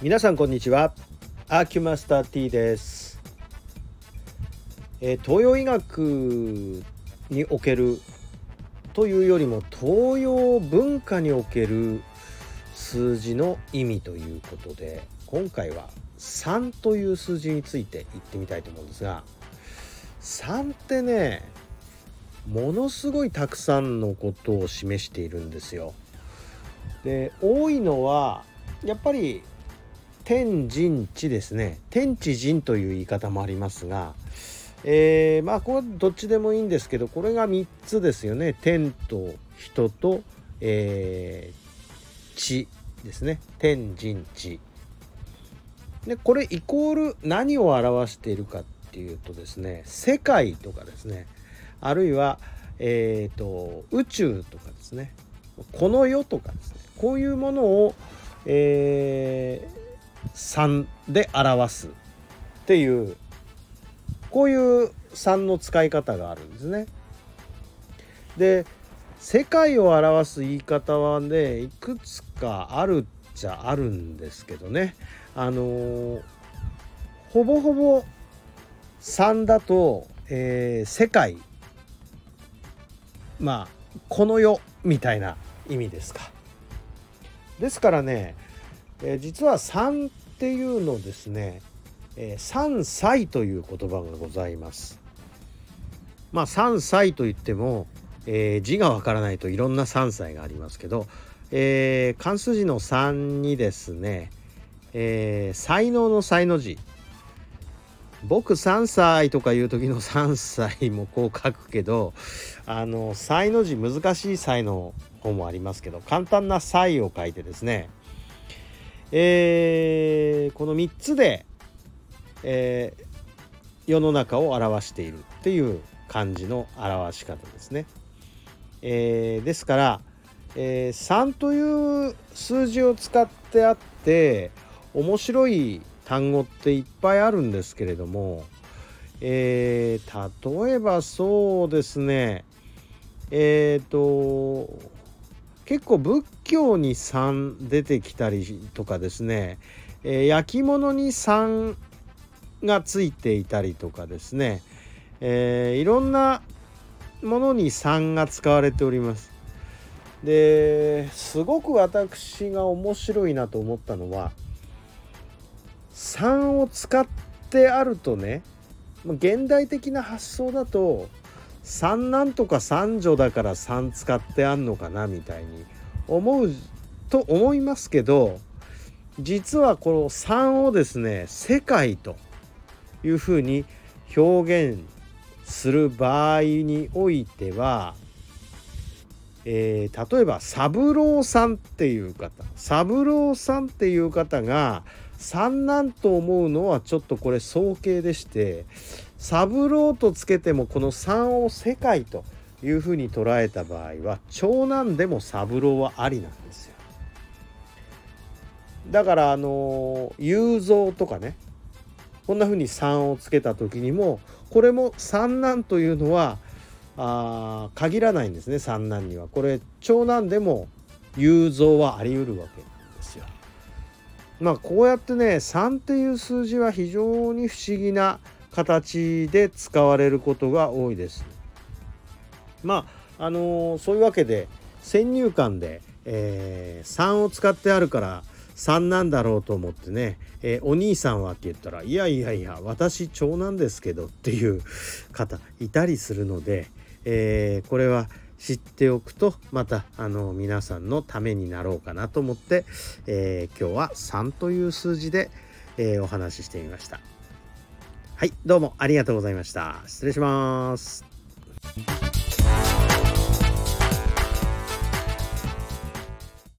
皆さんこんにちはアーキュマスター T です、えー東洋医学におけるというよりも東洋文化における数字の意味ということで今回は3という数字について言ってみたいと思うんですが3ってねものすごいたくさんのことを示しているんですよ。で多いのはやっぱり天人地ですね。天地人という言い方もありますが、えーまあこれどっちでもいいんですけどこれが3つですよね。天と人と、えー地ですね。天人地。でこれイコール何を表しているかっていうとですね世界とかですね。あるいは、えー、と宇宙とかですね。この世とかですね。こういうものを、えー、3で表すっていうこういう3の使い方があるんですね。で世界を表す言い方はねいくつかあるっちゃあるんですけどねあのーほぼほぼ3だと、えー世界まあこの世みたいな意味ですか。ですからね、えー実は3っていうのですね、えー、3歳という言葉がございます。まあ3歳といっても、えー字がわからないといろんな3歳がありますけど、えー漢数字の3にですね、えー才能の才の字僕3歳とかいう時の3歳もこう書くけどあの才の字難しい才の方もありますけど簡単な才を書いてですね、えーこの3つで、えー世の中を表しているっていう感じの表し方ですね。えーですから、えー3という数字を使ってあって面白い単語っていっぱいあるんですけれども、えー例えばそうですねえっ、と結構仏教に3出てきたりとかですね、えー焼き物に3がついていたりとかですね、えーいろんなものに3が使われております。ですごく私が面白いなと思ったのは3を使ってあるとね現代的な発想だと3なんとか3女だから3使ってあんのかなみたいに思うと思いますけど実はこの3をですね世界というふうに表現する場合においては、えー例えば三郎さんっていう方三郎さんっていう方が三男と思うのはちょっとこれ早計でして三郎とつけてもこの三を世界というふうに捉えた場合は長男でも三郎はありなんですよ。だからあの雄三とかねこんな風に3をつけた時にもこれも三男というのはあー限らないんですね三男にはこれ長男でも雄三はあり得るわけ。まあこうやってね3っていう数字は非常に不思議な形で使われることが多いです。まああのーそういうわけで先入観で、えー3を使ってあるから3なんだろうと思ってね、えーお兄さんはって言ったら「いやいやいや私長男ですけど」っていう方いたりするので、えーこれは知っておくとまたあの皆さんのためになろうかなと思って、えー今日は3という数字で、えーお話ししてみました。はいどうもありがとうございました。失礼します。